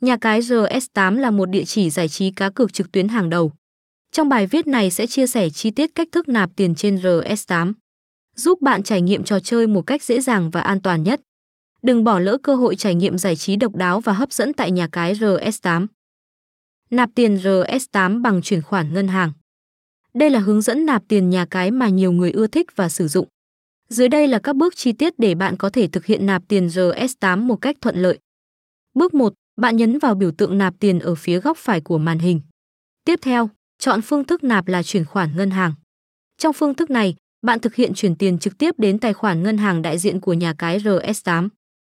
Nhà cái RS8 là một địa chỉ giải trí cá cược trực tuyến hàng đầu. Trong bài viết này sẽ chia sẻ chi tiết cách thức nạp tiền trên RS8, giúp bạn trải nghiệm trò chơi một cách dễ dàng và an toàn nhất. Đừng bỏ lỡ cơ hội trải nghiệm giải trí độc đáo và hấp dẫn tại nhà cái RS8. Nạp tiền RS8 bằng chuyển khoản ngân hàng. Đây là hướng dẫn nạp tiền nhà cái mà nhiều người ưa thích và sử dụng. Dưới đây là các bước chi tiết để bạn có thể thực hiện nạp tiền RS8 một cách thuận lợi. Bước 1, bạn nhấn vào biểu tượng nạp tiền ở phía góc phải của màn hình. Tiếp theo, chọn phương thức nạp là chuyển khoản ngân hàng. Trong phương thức này, bạn thực hiện chuyển tiền trực tiếp đến tài khoản ngân hàng đại diện của nhà cái RS8.